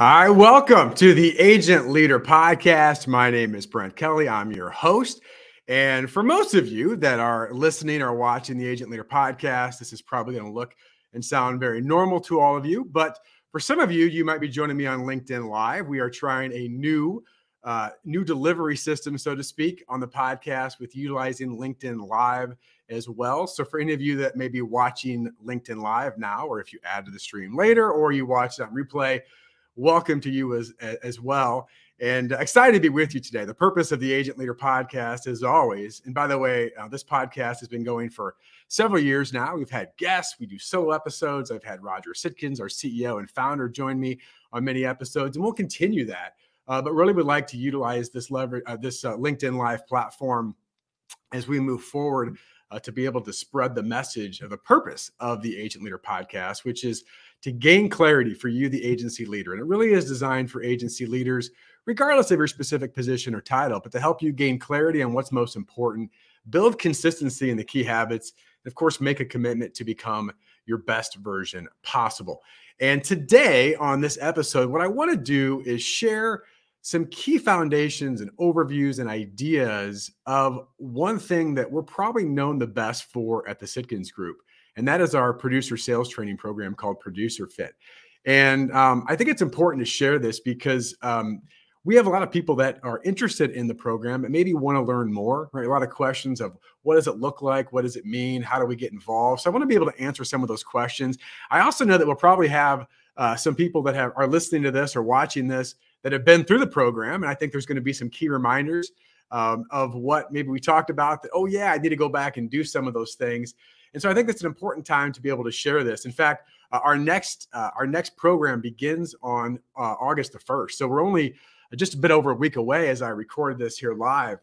Hi, welcome to the Agent Leader Podcast. My name is Brent Kelly. I'm your host. And for most of you that are listening or watching the Agent Leader Podcast, this is probably going to look and sound very normal to all of you. But for some of you, you might be joining me on LinkedIn Live. We are trying a new uh, new delivery system, so to speak, on the podcast with utilizing LinkedIn Live as well. So for any of you that may be watching LinkedIn Live now, or if you add to the stream later, or you watch that replay, welcome to you as as well and excited to be with you today. The purpose of the agent leader podcast is always and by the way uh, this podcast has been going for several years now. We've had guests we do solo episodes. I've had roger sitkins our ceo and founder join me on many episodes and we'll continue that. Uh, but really would like to utilize this lever uh, this uh, linkedin live platform as we move forward uh, to be able to spread the message of the purpose of the agent leader podcast which is to gain clarity for you, the agency leader. And it really is designed for agency leaders, regardless of your specific position or title, but to help you gain clarity on what's most important, build consistency in the key habits, and of course, make a commitment to become your best version possible. And today on this episode, what I want to do is share some key foundations and overviews and ideas of one thing that we're probably known the best for at the Sitkins Group and that is our producer sales training program called Producer Fit. And um, I think it's important to share this because um, we have a lot of people that are interested in the program and maybe want to learn more, right? A lot of questions of what does it look like? What does it mean? How do we get involved? So I want to be able to answer some of those questions. I also know that we'll probably have uh, some people that have are listening to this or watching this that have been through the program. And I think there's going to be some key reminders um, of what maybe we talked about that, oh, yeah, I need to go back and do some of those things. And so I think that's an important time to be able to share this. In fact, uh, our next uh, our next program begins on uh, August the first. So we're only just a bit over a week away as I record this here live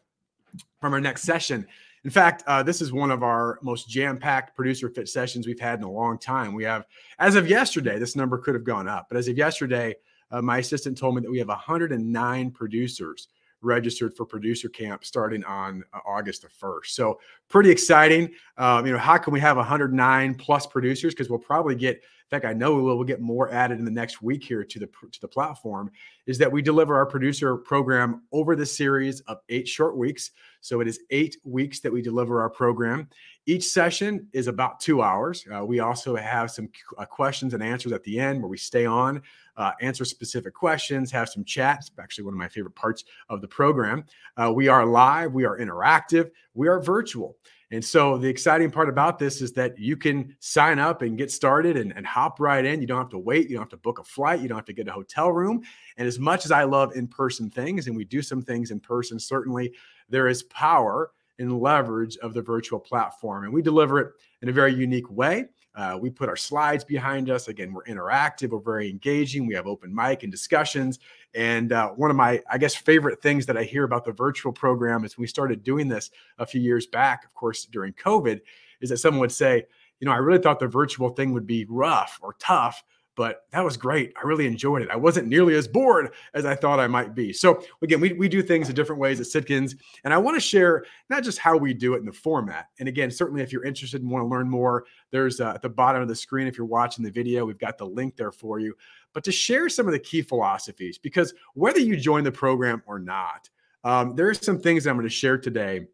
from our next session. In fact, uh, this is one of our most jam-packed producer fit sessions we've had in a long time. We have, as of yesterday, this number could have gone up, but as of yesterday, uh, my assistant told me that we have 109 producers registered for producer camp starting on uh, August the 1st. So pretty exciting. Um, you know, how can we have 109 plus producers? Because we'll probably get, in fact, I know we will we'll get more added in the next week here to the to the platform. Is that we deliver our producer program over the series of eight short weeks. So it is eight weeks that we deliver our program. Each session is about two hours. Uh, we also have some uh, questions and answers at the end where we stay on uh, answer specific questions, have some chats. Actually, one of my favorite parts of the program. Uh, we are live, we are interactive, we are virtual. And so the exciting part about this is that you can sign up and get started and, and, hop right in. You don't have to wait. You don't have to book a flight. You don't have to get a hotel room. And as much as I love in person things, and we do some things in person, certainly there is power and leverage of the virtual platform. And we deliver it in a very unique way. Uh, we put our slides behind us. Again, we're interactive, we're very engaging. We have open mic and discussions. And uh, one of my, I guess, favorite things that I hear about the virtual program is we started doing this a few years back, of course, during COVID, is that someone would say, you know, I really thought the virtual thing would be rough or tough but that was great. I really enjoyed it. I wasn't nearly as bored as I thought I might be. So, again, we, we do things in different ways at Sitkins. And I want to share not just how we do it in the format. And again, certainly if you're interested and want to learn more, there's uh, at the bottom of the screen, if you're watching the video, we've got the link there for you. But to share some of the key philosophies, because whether you join the program or not, um, there are some things that I'm going to share today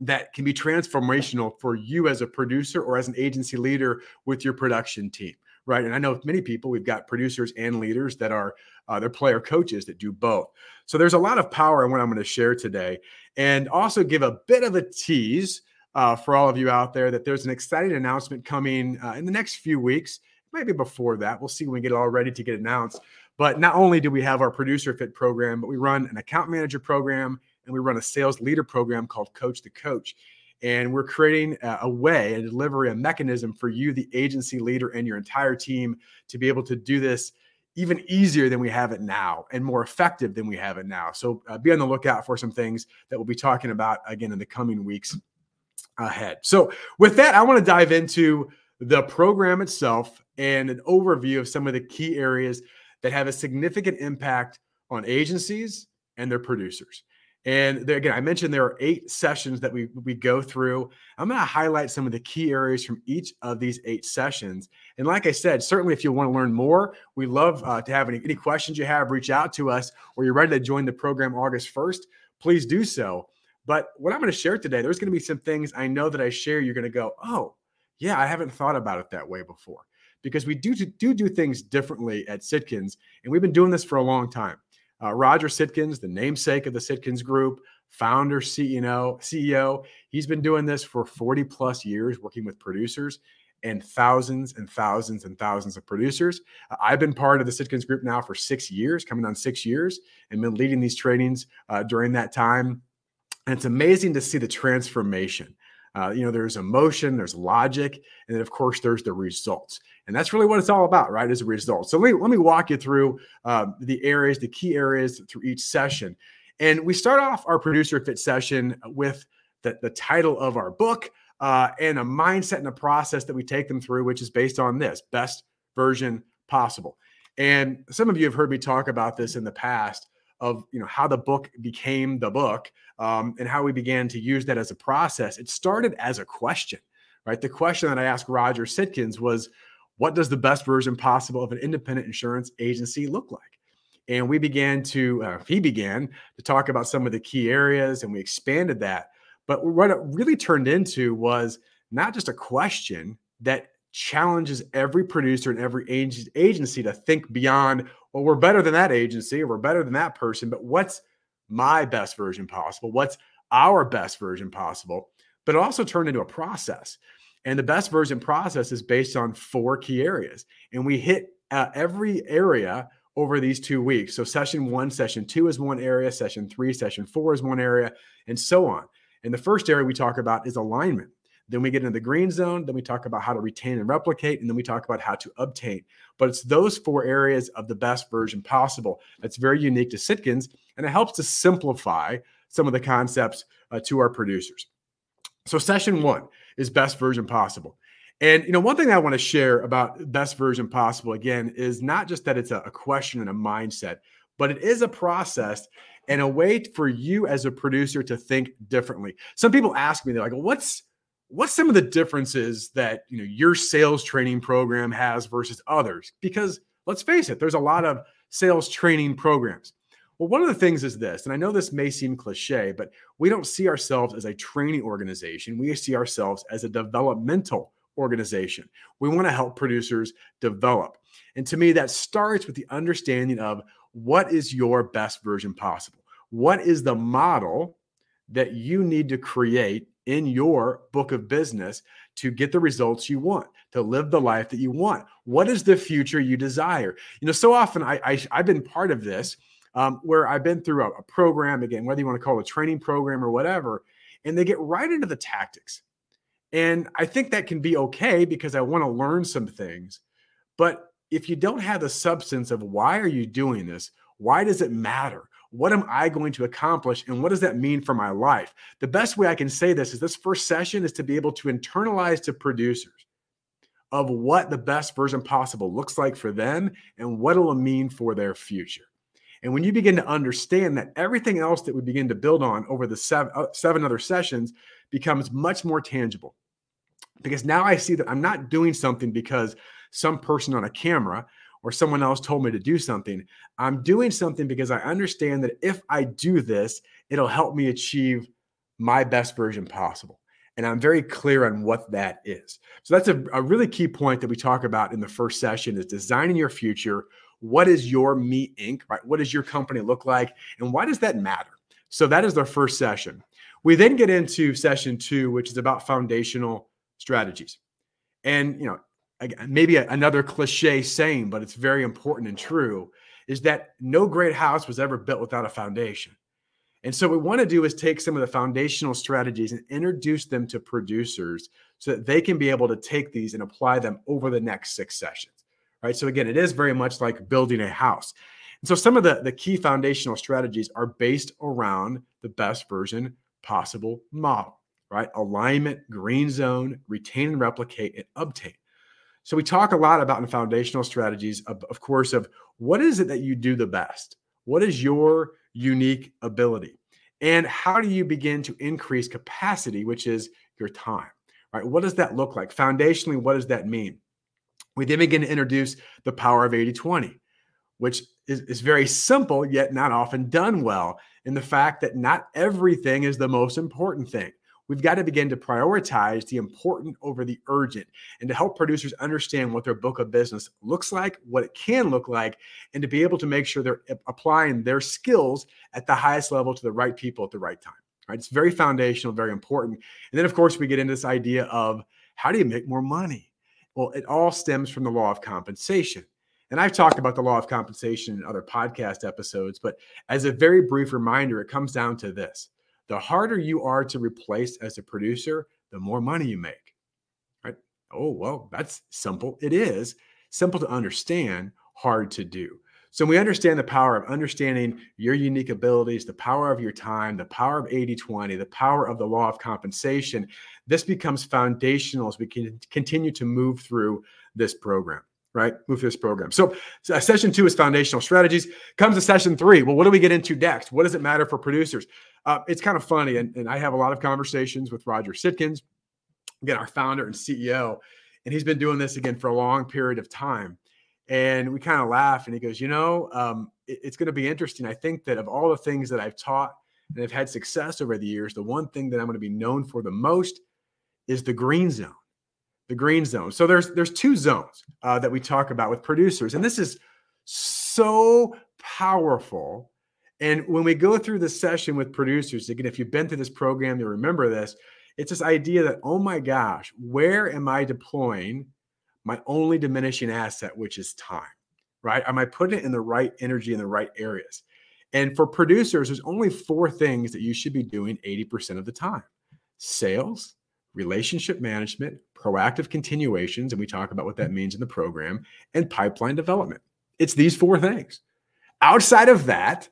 that can be transformational for you as a producer or as an agency leader with your production team right? And I know many people, we've got producers and leaders that are uh, they're player coaches that do both. So there's a lot of power in what I'm going to share today, and also give a bit of a tease uh, for all of you out there that there's an exciting announcement coming uh, in the next few weeks. Maybe before that, we'll see when we get it all ready to get announced. But not only do we have our producer fit program, but we run an account manager program and we run a sales leader program called Coach the Coach. And we're creating a way, a delivery, a mechanism for you, the agency leader, and your entire team to be able to do this even easier than we have it now and more effective than we have it now. So uh, be on the lookout for some things that we'll be talking about again in the coming weeks ahead. So, with that, I want to dive into the program itself and an overview of some of the key areas that have a significant impact on agencies and their producers. And there, again, I mentioned there are eight sessions that we, we go through. I'm going to highlight some of the key areas from each of these eight sessions. And like I said, certainly if you want to learn more, we love uh, to have any, any questions you have, reach out to us, or you're ready to join the program August 1st, please do so. But what I'm going to share today, there's going to be some things I know that I share, you're going to go, oh, yeah, I haven't thought about it that way before. Because we do, do do things differently at Sitkins, and we've been doing this for a long time. Uh, Roger Sitkins, the namesake of the Sitkins Group, founder, CEO, CEO, he's been doing this for 40 plus years, working with producers and thousands and thousands and thousands of producers. Uh, I've been part of the Sitkins Group now for six years, coming on six years, and been leading these trainings uh, during that time. And it's amazing to see the transformation. Uh, you know, there's emotion, there's logic, and then of course there's the results. And that's really what it's all about, right? Is a result. So let me, let me walk you through uh, the areas, the key areas through each session. And we start off our producer fit session with the, the title of our book uh, and a mindset and a process that we take them through, which is based on this best version possible. And some of you have heard me talk about this in the past of you know how the book became the book um, and how we began to use that as a process. It started as a question, right? The question that I asked Roger Sitkins was, "What does the best version possible of an independent insurance agency look like?" And we began to, uh, he began to talk about some of the key areas, and we expanded that. But what it really turned into was not just a question that challenges every producer and every agency to think beyond, well, we're better than that agency or we're better than that person, but what's my best version possible? What's our best version possible? But it also turned into a process. And the best version process is based on four key areas. And we hit uh, every area over these two weeks. So, session one, session two is one area, session three, session four is one area, and so on. And the first area we talk about is alignment. Then we get into the green zone. Then we talk about how to retain and replicate. And then we talk about how to obtain. But it's those four areas of the best version possible that's very unique to Sitkins. And it helps to simplify some of the concepts uh, to our producers. So, session one is best version possible. And you know, one thing I want to share about best version possible again is not just that it's a, a question and a mindset, but it is a process and a way for you as a producer to think differently. Some people ask me, they're like, "What's what's some of the differences that you know your sales training program has versus others?" Because let's face it, there's a lot of sales training programs. Well, one of the things is this, and I know this may seem cliche, but we don't see ourselves as a training organization. We see ourselves as a developmental organization. We want to help producers develop. And to me, that starts with the understanding of what is your best version possible? What is the model that you need to create in your book of business to get the results you want, to live the life that you want? What is the future you desire? You know, so often I, I have been part of this um, where I've been through a, a program again, whether you want to call it a training program or whatever, and they get right into the tactics and I think that can be okay because I want to learn some things. But if you don't have the substance of why are you doing this? Why does it matter? What am I going to accomplish? And what does that mean for my life? The best way I can say this is this first session is to be able to internalize to producers of what the best version possible looks like for them and what it will mean for their future. And when you begin to understand that everything else that we begin to build on over the seven, uh, seven other sessions becomes much more tangible. Because now I see that I'm not doing something because some person on a camera or someone else told me to do something. I'm doing something because I understand that if I do this, it'll help me achieve my best version possible. And I'm very clear on what that is. So that's a, a really key point that we talk about in the first session is designing your future. What is your Me Inc., right? What does your company look like? And why does that matter? So that is the first session. We then get into session two, which is about foundational strategies. And, you know, maybe another cliche saying, but it's very important and true is that no great house was ever built without a foundation. And so, what we want to do is take some of the foundational strategies and introduce them to producers so that they can be able to take these and apply them over the next six sessions. Right. So, again, it is very much like building a house. And so, some of the, the key foundational strategies are based around the best version possible model right? Alignment, green zone, retain and replicate, and obtain. So we talk a lot about in foundational strategies, of, of course, of what is it that you do the best? What is your unique ability? And how do you begin to increase capacity, which is your time? Right? What does that look like? Foundationally, what does that mean? We then begin to introduce the power of 80 20, which is, is very simple, yet not often done well in the fact that not everything is the most important thing. We've got to begin to prioritize the important over the urgent and to help producers understand what their book of business looks like, what it can look like, and to be able to make sure they're applying their skills at the highest level to the right people at the right time. Right? It's very foundational, very important. And then, of course, we get into this idea of how do you make more money? Well, it all stems from the law of compensation. And I've talked about the law of compensation in other podcast episodes, but as a very brief reminder, it comes down to this the harder you are to replace as a producer, the more money you make. Right? Oh, well, that's simple. It is simple to understand, hard to do. So we understand the power of understanding your unique abilities, the power of your time, the power of 80-20, the power of the law of compensation. This becomes foundational as we can continue to move through this program right? Move through this program. So, uh, session two is foundational strategies. Comes to session three. Well, what do we get into next? What does it matter for producers? Uh, it's kind of funny, and, and I have a lot of conversations with Roger Sitkins, again, our founder and CEO, and he's been doing this again for a long period of time. And we kind of laugh, and he goes, "You know, um, it, it's going to be interesting. I think that of all the things that I've taught and have had success over the years, the one thing that I'm going to be known for the most is the green zone." the green zone. So there's there's two zones uh, that we talk about with producers, and this is so powerful. And when we go through the session with producers, again, if you've been through this program, you remember this. It's this idea that oh my gosh, where am I deploying my only diminishing asset, which is time? Right? Am I putting it in the right energy in the right areas? And for producers, there's only four things that you should be doing 80% of the time: sales, relationship management, proactive continuations, and we talk about what that means in the program, and pipeline development. It's these four things. Outside of that,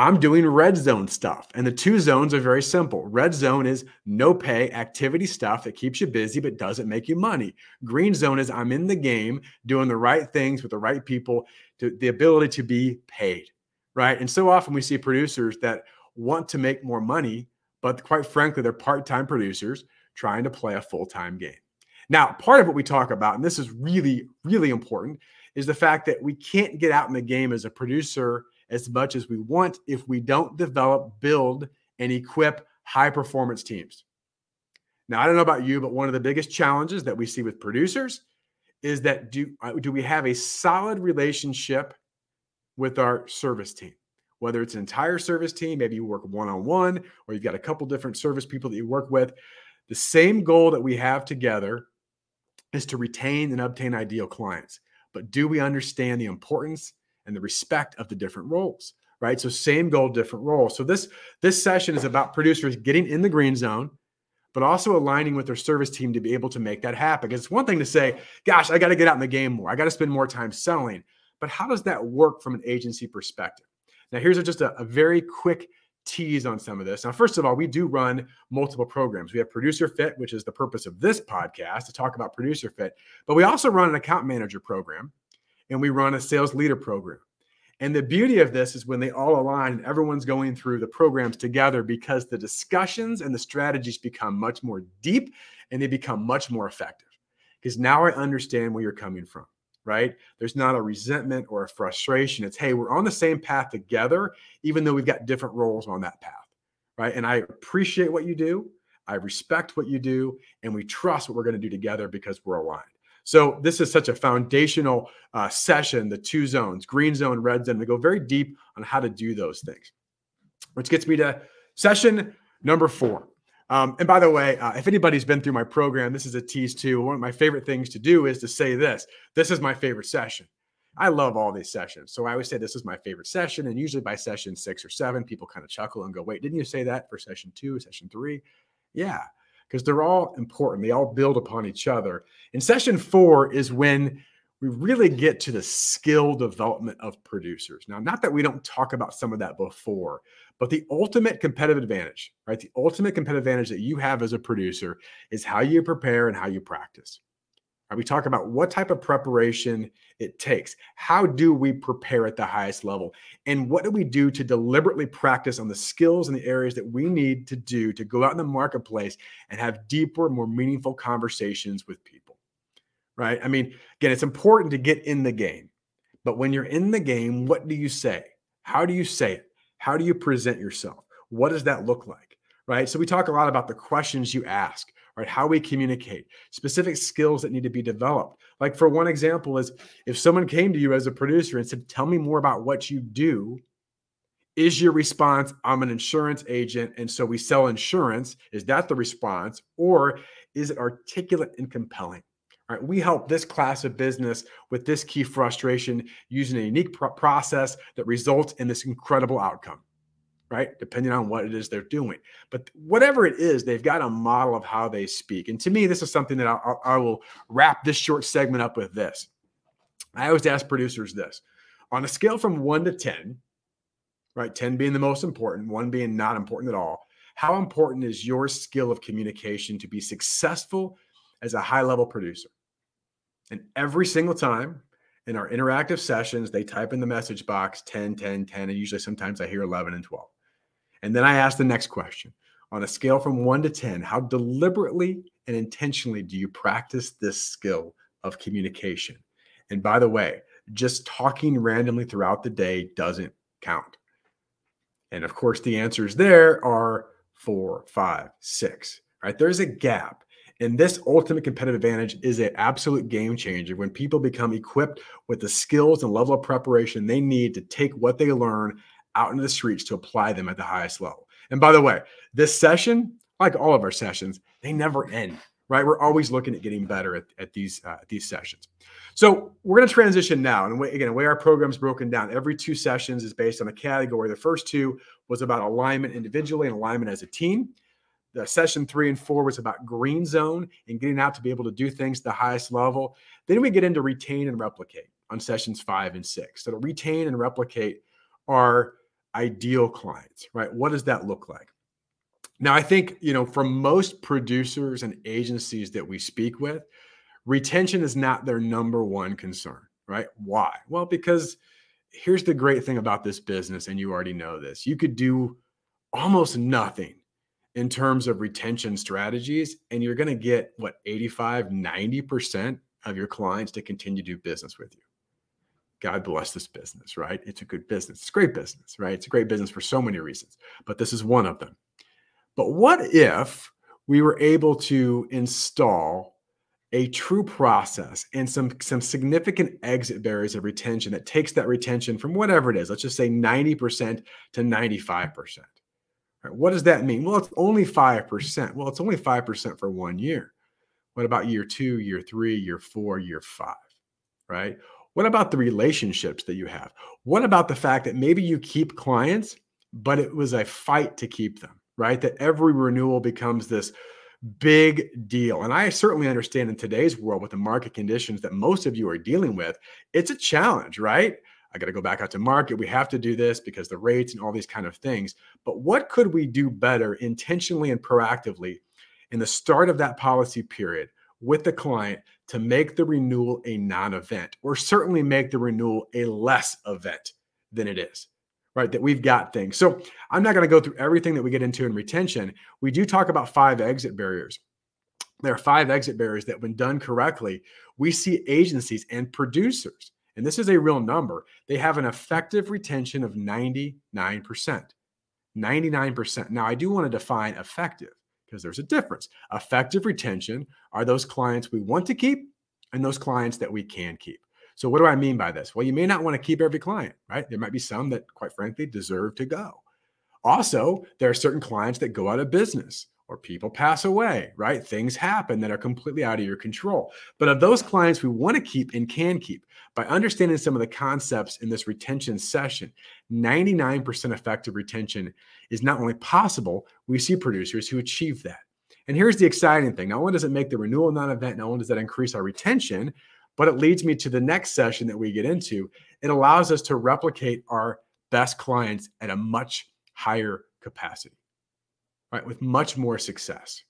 I'm doing red zone stuff. And the two zones are very simple. Red zone is no pay activity stuff that keeps you busy but doesn't make you money. Green zone is I'm in the game doing the right things with the right people, to the ability to be paid. Right. And so often we see producers that want to make more money, but quite frankly, they're part time producers trying to play a full time game. Now, part of what we talk about, and this is really, really important, is the fact that we can't get out in the game as a producer as much as we want if we don't develop, build, and equip high performance teams. Now, I don't know about you, but one of the biggest challenges that we see with producers is that do, uh, do we have a solid relationship with our service team? Whether it's an entire service team, maybe you work one on one, or you've got a couple different service people that you work with. The same goal that we have together is to retain and obtain ideal clients. But do we understand the importance and the respect of the different roles? Right. So same goal, different role. So this this session is about producers getting in the green zone, but also aligning with their service team to be able to make that happen. Because it's one thing to say, gosh, I got to get out in the game more. I got to spend more time selling. But how does that work from an agency perspective? Now, here's just a, a very quick tease on some of this. Now, first of all, we do run multiple programs. We have Producer Fit, which is the purpose of this podcast to talk about Producer Fit, but we also run an account manager program and we run a sales leader program. And the beauty of this is when they all align and everyone's going through the programs together because the discussions and the strategies become much more deep and they become much more effective. Because now I understand where you're coming from right? There's not a resentment or a frustration. It's, hey, we're on the same path together, even though we've got different roles on that path, right? And I appreciate what you do. I respect what you do, and we trust what we're going to do together because we're aligned. So this is such a foundational uh, session, the two zones, green zone, red zone. We go very deep on how to do those things, which gets me to session number four. Um, and by the way, uh, if anybody's been through my program, this is a tease too. One of my favorite things to do is to say this this is my favorite session. I love all these sessions. So I always say this is my favorite session. And usually by session six or seven, people kind of chuckle and go, wait, didn't you say that for session two, session three? Yeah, because they're all important. They all build upon each other. And session four is when we really get to the skill development of producers. Now, not that we don't talk about some of that before, but the ultimate competitive advantage, right? The ultimate competitive advantage that you have as a producer is how you prepare and how you practice. We talk about what type of preparation it takes. How do we prepare at the highest level? And what do we do to deliberately practice on the skills and the areas that we need to do to go out in the marketplace and have deeper, more meaningful conversations with people? Right? I mean, again, it's important to get in the game. But when you're in the game, what do you say? How do you say it? How do you present yourself? What does that look like? Right? So we talk a lot about the questions you ask right? How we communicate, specific skills that need to be developed. Like for one example is if someone came to you as a producer and said, "Tell me more about what you do," is your response, "I'm an insurance agent and so we sell insurance." Is that the response or is it articulate and compelling? Right, we help this class of business with this key frustration using a unique pro- process that results in this incredible outcome right? Depending on what it is they're doing. But whatever it is, they've got a model of how they speak. And to me, this is something that I, I will wrap this short segment up with this. I always ask producers this on a scale from one to 10, right? 10 being the most important, one being not important at all. How important is your skill of communication to be successful as a high level producer? And every single time in our interactive sessions, they type in the message box 10, 10, 10, and usually sometimes I hear 11 and 12. And then I ask the next question on a scale from one to 10, how deliberately and intentionally do you practice this skill of communication? And by the way, just talking randomly throughout the day doesn't count. And of course, the answers there are four, five, six, right? There's a gap. And this ultimate competitive advantage is an absolute game changer when people become equipped with the skills and level of preparation they need to take what they learn out into the streets to apply them at the highest level. And by the way, this session, like all of our sessions, they never end, right? We're always looking at getting better at, at these uh, these sessions. So we're going to transition now. And again, the way our program's broken down, every two sessions is based on a category. The first two was about alignment individually and alignment as a team. The session three and four was about green zone and getting out to be able to do things at the highest level. Then we get into retain and replicate on sessions five and six. So to retain and replicate are ideal clients, right? What does that look like? Now, I think, you know, for most producers and agencies that we speak with, retention is not their number one concern, right? Why? Well, because here's the great thing about this business, and you already know this you could do almost nothing in terms of retention strategies, and you're going to get what 85, 90% of your clients to continue to do business with you. God bless this business, right? It's a good business. It's great business, right? It's a great business for so many reasons, but this is one of them. But what if we were able to install a true process and some some significant exit barriers of retention that takes that retention from whatever it is, let's just say 90% to 95%. Right? What does that mean? Well, it's only 5%. Well, it's only 5% for one year. What about year two, year three, year four, year five? Right? What about the relationships that you have? What about the fact that maybe you keep clients, but it was a fight to keep them, right? That every renewal becomes this big deal. And I certainly understand in today's world with the market conditions that most of you are dealing with, it's a challenge, right? I got to go back out to market. We have to do this because the rates and all these kind of things. But what could we do better intentionally and proactively in the start of that policy period with the client to make the renewal a non event, or certainly make the renewal a less event than it is, right? That we've got things. So I'm not going to go through everything that we get into in retention. We do talk about five exit barriers. There are five exit barriers that, when done correctly, we see agencies and producers, and this is a real number, they have an effective retention of 99%. 99%. Now, I do want to define effective because there's a difference. Effective retention are those clients we want to keep and those clients that we can keep. So, what do I mean by this? Well, you may not want to keep every client, right? There might be some that, quite frankly, deserve to go. Also, there are certain clients that go out of business or people pass away, right? Things happen that are completely out of your control. But of those clients we want to keep and can keep, by understanding some of the concepts in this retention session, 99% effective retention is not only possible, we see producers who achieve that. And here's the exciting thing not only does it make the renewal non event, not only does that increase our retention, but it leads me to the next session that we get into. It allows us to replicate our best clients at a much higher capacity right, with much more success.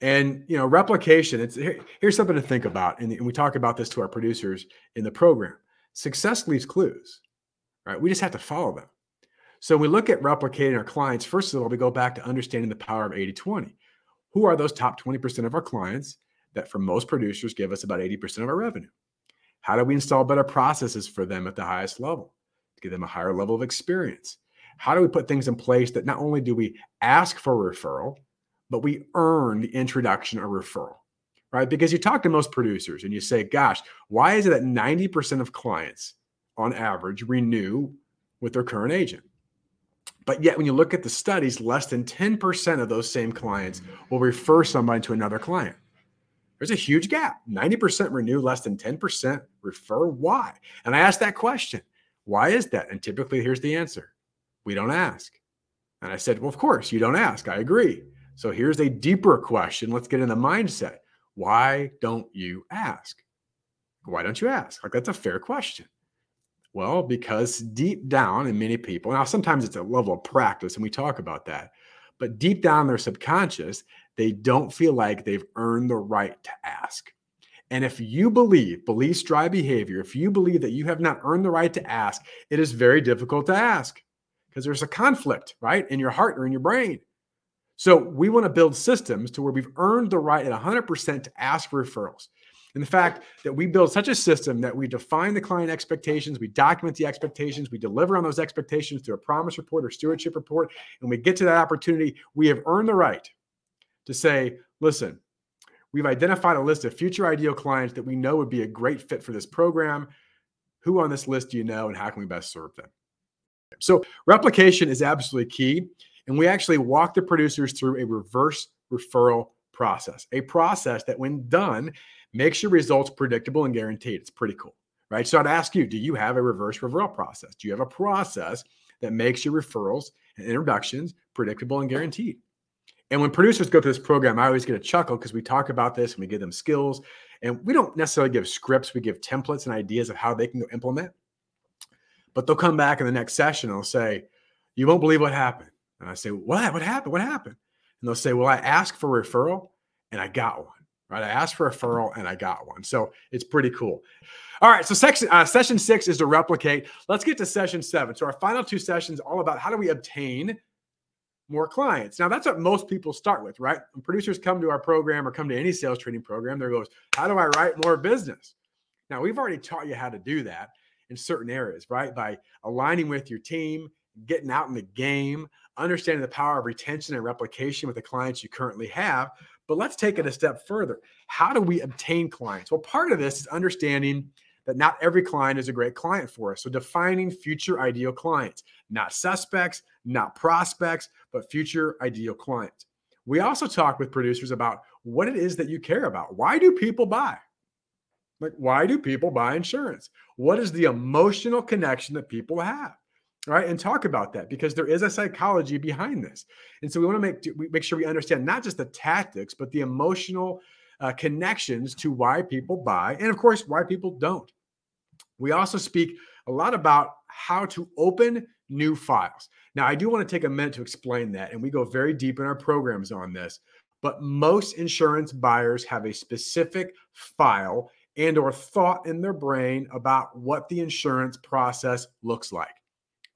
And you know, replication. It's here, here's something to think about, and, and we talk about this to our producers in the program. Success leaves clues, right? We just have to follow them. So we look at replicating our clients, first of all, we go back to understanding the power of 80-20. Who are those top 20% of our clients that for most producers give us about 80% of our revenue? How do we install better processes for them at the highest level to give them a higher level of experience? How do we put things in place that not only do we ask for referral, but we earn the introduction or referral, right? Because you talk to most producers and you say, gosh, why is it that 90% of clients on average renew with their current agent? But yet, when you look at the studies, less than 10% of those same clients will refer somebody to another client. There's a huge gap. 90% renew, less than 10% refer. Why? And I asked that question. Why is that? And typically, here's the answer we don't ask. And I said, Well, of course, you don't ask. I agree. So here's a deeper question. Let's get in the mindset. Why don't you ask? Why don't you ask? Like, that's a fair question. Well, because deep down in many people, now sometimes it's a level of practice, and we talk about that, but deep down in their subconscious, they don't feel like they've earned the right to ask. And if you believe, beliefs drive behavior, if you believe that you have not earned the right to ask, it is very difficult to ask because there's a conflict, right, in your heart or in your brain. So we want to build systems to where we've earned the right at 100% to ask for referrals. And the fact that we build such a system that we define the client expectations, we document the expectations, we deliver on those expectations through a promise report or stewardship report, and we get to that opportunity, we have earned the right to say, listen, we've identified a list of future ideal clients that we know would be a great fit for this program. Who on this list do you know, and how can we best serve them? So, replication is absolutely key. And we actually walk the producers through a reverse referral process, a process that, when done, makes your results predictable and guaranteed. It's pretty cool, right? So I'd ask you, do you have a reverse referral process? Do you have a process that makes your referrals and introductions predictable and guaranteed? And when producers go through this program, I always get a chuckle because we talk about this and we give them skills. And we don't necessarily give scripts, we give templates and ideas of how they can go implement. But they'll come back in the next session and they'll say, You won't believe what happened. And I say, What? What happened? What happened? And they'll say, Well, I asked for referral and I got one. Right. I asked for a referral and I got one. So it's pretty cool. All right. So section uh, session six is to replicate. Let's get to session seven. So our final two sessions all about how do we obtain more clients. Now that's what most people start with, right? When producers come to our program or come to any sales training program, there goes, how do I write more business? Now we've already taught you how to do that in certain areas, right? By aligning with your team, getting out in the game, understanding the power of retention and replication with the clients you currently have. But let's take it a step further. How do we obtain clients? Well, part of this is understanding that not every client is a great client for us. So defining future ideal clients, not suspects, not prospects, but future ideal clients. We also talk with producers about what it is that you care about. Why do people buy? Like, why do people buy insurance? What is the emotional connection that people have? right and talk about that because there is a psychology behind this and so we want to make we make sure we understand not just the tactics but the emotional uh, connections to why people buy and of course why people don't we also speak a lot about how to open new files now i do want to take a minute to explain that and we go very deep in our programs on this but most insurance buyers have a specific file and or thought in their brain about what the insurance process looks like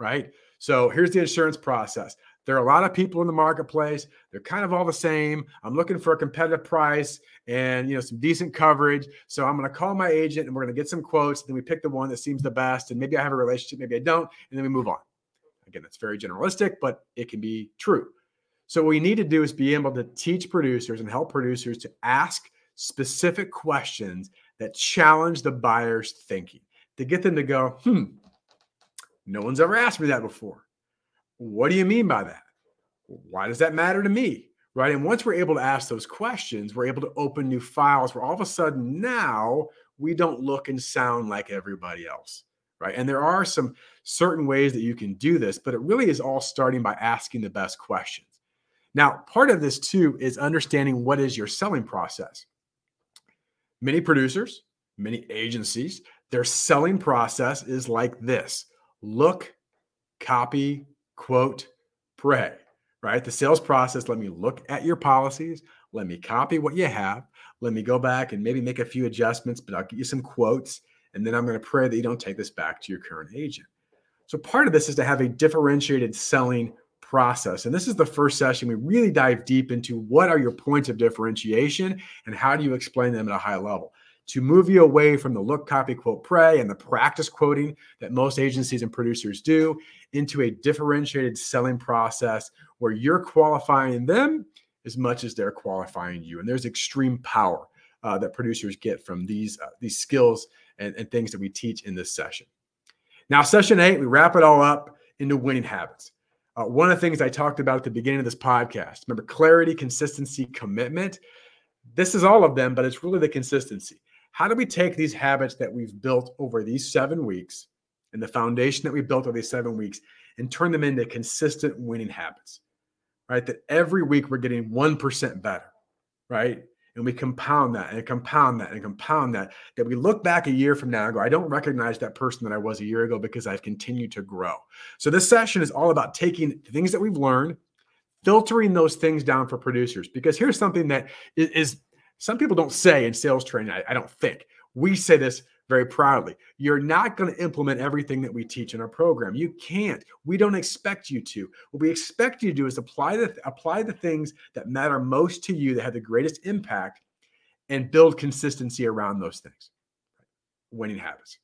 right? So here's the insurance process. There are a lot of people in the marketplace. They're kind of all the same. I'm looking for a competitive price and you know some decent coverage. So I'm going to call my agent and we're going to get some quotes. Then we pick the one that seems the best. And maybe I have a relationship, maybe I don't, and then we move on. Again, that's very generalistic, but it can be true. So what we need to do is be able to teach producers and help producers to ask specific questions that challenge the buyer's thinking to get them to go, hmm, no one's ever asked me that before. What do you mean by that? Why does that matter to me? Right. And once we're able to ask those questions, we're able to open new files where all of a sudden now we don't look and sound like everybody else. Right. And there are some certain ways that you can do this, but it really is all starting by asking the best questions. Now, part of this too is understanding what is your selling process. Many producers, many agencies, their selling process is like this look, copy, quote, pray, right? The sales process, let me look at your policies, Let me copy what you have. Let me go back and maybe make a few adjustments, but I'll get you some quotes. And then I'm going to pray that you don't take this back to your current agent. So part of this is to have a differentiated selling process. And this is the first session we really dive deep into what are your points of differentiation and how do you explain them at a high level to move you away from the look, copy, quote, pray and the practice quoting that most agencies and producers do into a differentiated selling process where you're qualifying them as much as they're qualifying you. And there's extreme power uh, that producers get from these, uh, these skills and, and things that we teach in this session. Now, session eight, we wrap it all up into winning habits. Uh, one of the things I talked about at the beginning of this podcast, remember clarity, consistency, commitment. This is all of them, but it's really the consistency. How do we take these habits that we've built over these seven weeks and the foundation that we built over these seven weeks and turn them into consistent winning habits? Right? That every week we're getting 1% better, right? And we compound that and compound that and compound that that we look back a year from now and go i don't recognize that person that i was a year ago because i've continued to grow. So this session is all about taking things that we've learned filtering those things down for producers because here's something that is, is some people don't say in sales training I, I don't think. We say this very proudly. You're not going to implement everything that we teach in our program. You can't. We don't expect you to. What we expect you to do is apply the apply the things that matter most to you that have the greatest impact and build consistency around those things. Winning habits.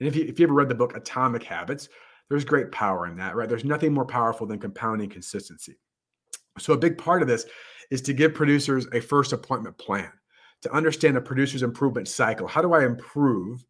And if you if you ever read the book Atomic Habits, there's great power in that, right? There's nothing more powerful than compounding consistency. So a big part of this is to give producers a first appointment plan to understand a producer's improvement cycle. How do I improve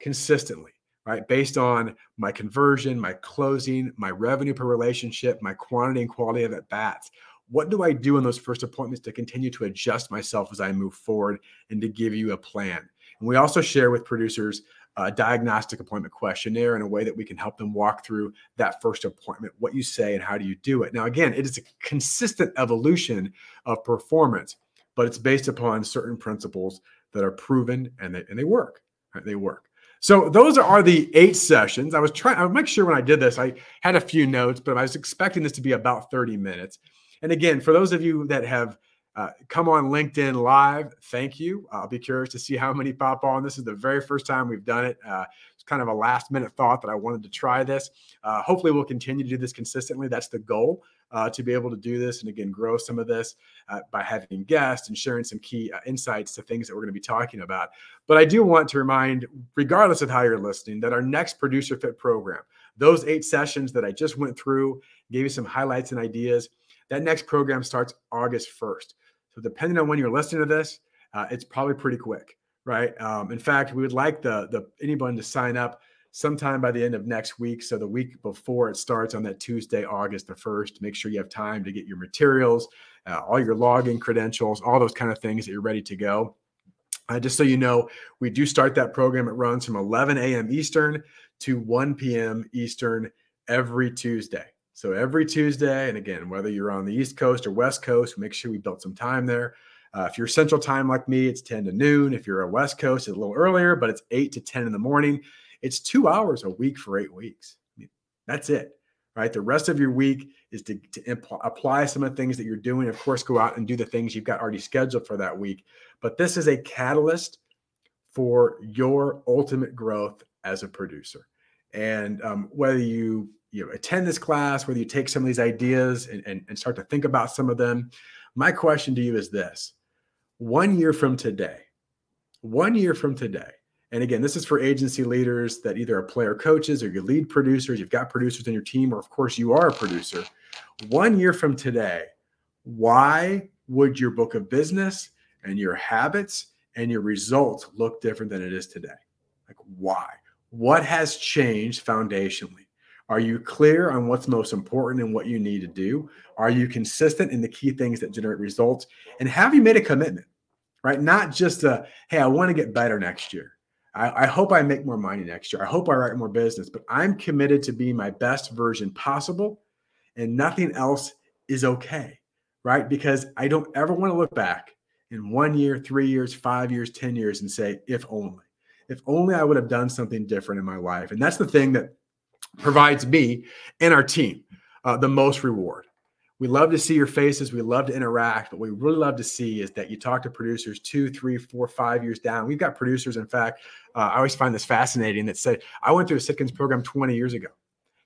consistently, right? Based on my conversion, my closing, my revenue per relationship, my quantity and quality of at bats. What do I do in those first appointments to continue to adjust myself as I move forward and to give you a plan? And we also share with producers a diagnostic appointment questionnaire in a way that we can help them walk through that first appointment, what you say and how do you do it. Now, again, it is a consistent evolution of performance but it's based upon certain principles that are proven and they, and they work. Right? They work. So those are the eight sessions. I was trying, I make sure when I did this, I had a few notes, but I was expecting this to be about 30 minutes. And again, for those of you that have uh, come on LinkedIn Live, thank you. I'll be curious to see how many pop on. This is the very first time we've done it. Uh, it's kind of a last minute thought that I wanted to try this. Uh, hopefully, we'll continue to do this consistently. That's the goal uh, to be able to do this and again grow some of this uh, by having guests and sharing some key uh, insights to things that we're going to be talking about. But I do want to remind, regardless of how you're listening, that our next Producer Fit program, those eight sessions that I just went through, gave you some highlights and ideas. That next program starts August 1st. So depending on when you're listening to this, uh, it's probably pretty quick, right? Um, in fact, we would like the the anyone to sign up sometime by the end of next week. So the week before it starts on that Tuesday, August the 1st, make sure you have time to get your materials, uh, all your login credentials, all those kind of things that you're ready to go. Uh, just so you know, we do start that program. It runs from 11 a.m. Eastern to 1 p.m. Eastern every Tuesday. So every Tuesday, and again, whether you're on the East Coast or West Coast, make sure we built some time there. Uh, if you're Central Time like me, it's 10 to noon. If you're a West Coast, it's a little earlier, but it's 8 to 10 in the morning. It's two hours a week for eight weeks. That's it, right? The rest of your week is to, to impl- apply some of the things that you're doing. Of course, go out and do the things you've got already scheduled for that week. But this is a catalyst for your ultimate growth as a producer. And um, whether you you know, attend this class, whether you take some of these ideas and, and, and start to think about some of them, my question to you is this: One year from today, one year from today, and again, this is for agency leaders that either are player coaches or you lead producers, you've got producers in your team, or of course, you are a producer. One year from today, why would your book of business and your habits and your results look different than it is today? Like, why? What has changed foundationally? Are you clear on what's most important and what you need to do? Are you consistent in the key things that generate results? And have you made a commitment, right? Not just a, hey, I want to get better next year. I, I, hope I make more money next year. I hope I write more business, but I'm committed to being my best version possible, and nothing else is okay, right? Because I don't ever want to look back in one year, three years, five years, 10 years and say, if only, if only I would have done something different in my life. And that's the thing that provides me and our team uh, the most reward. We love to see your faces. We love to interact. But we really love to see is that you talk to producers two, three, four, five years down. We've got producers, in fact, uh, I always find this fascinating that say, I went through a Sitkins program 20 years ago,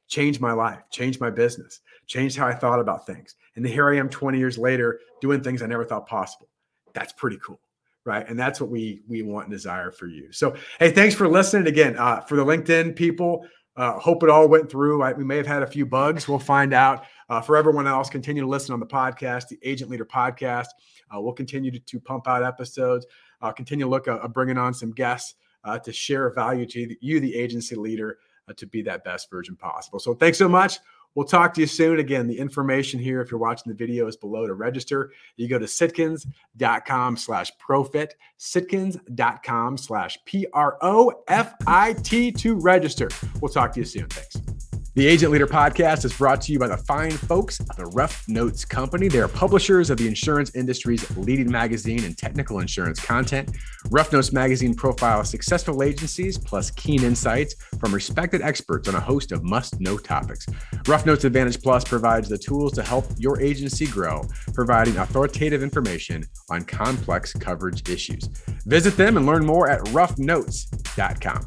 changed my life, changed my business, changed how I thought about things. And here I am 20 years later doing things I never thought possible. That's pretty cool right and that's what we we want and desire for you so hey thanks for listening again uh, for the linkedin people uh, hope it all went through I, we may have had a few bugs we'll find out uh, for everyone else continue to listen on the podcast the agent leader podcast uh, we'll continue to, to, pump out episodes uh, continue to look at uh, bringing on some guests to share value to you the agency leader to be that best version possible so thanks so much We'll talk to you soon. Again, the information here, if you're watching the video, is below to register. You go to sitkins.com slash profit, sitkins.com slash P R O F I T to register. We'll talk to you soon. Thanks. The Agent Leader podcast is brought to you by the fine folks at the Rough Notes Company. They are publishers of the insurance industry's leading magazine and technical insurance content. Rough Notes magazine profiles successful agencies plus keen insights from respected experts on a host of must know topics. Rough Notes Advantage Plus provides the tools to help your agency grow, providing authoritative information on complex coverage issues. Visit them and learn more at roughnotes.com.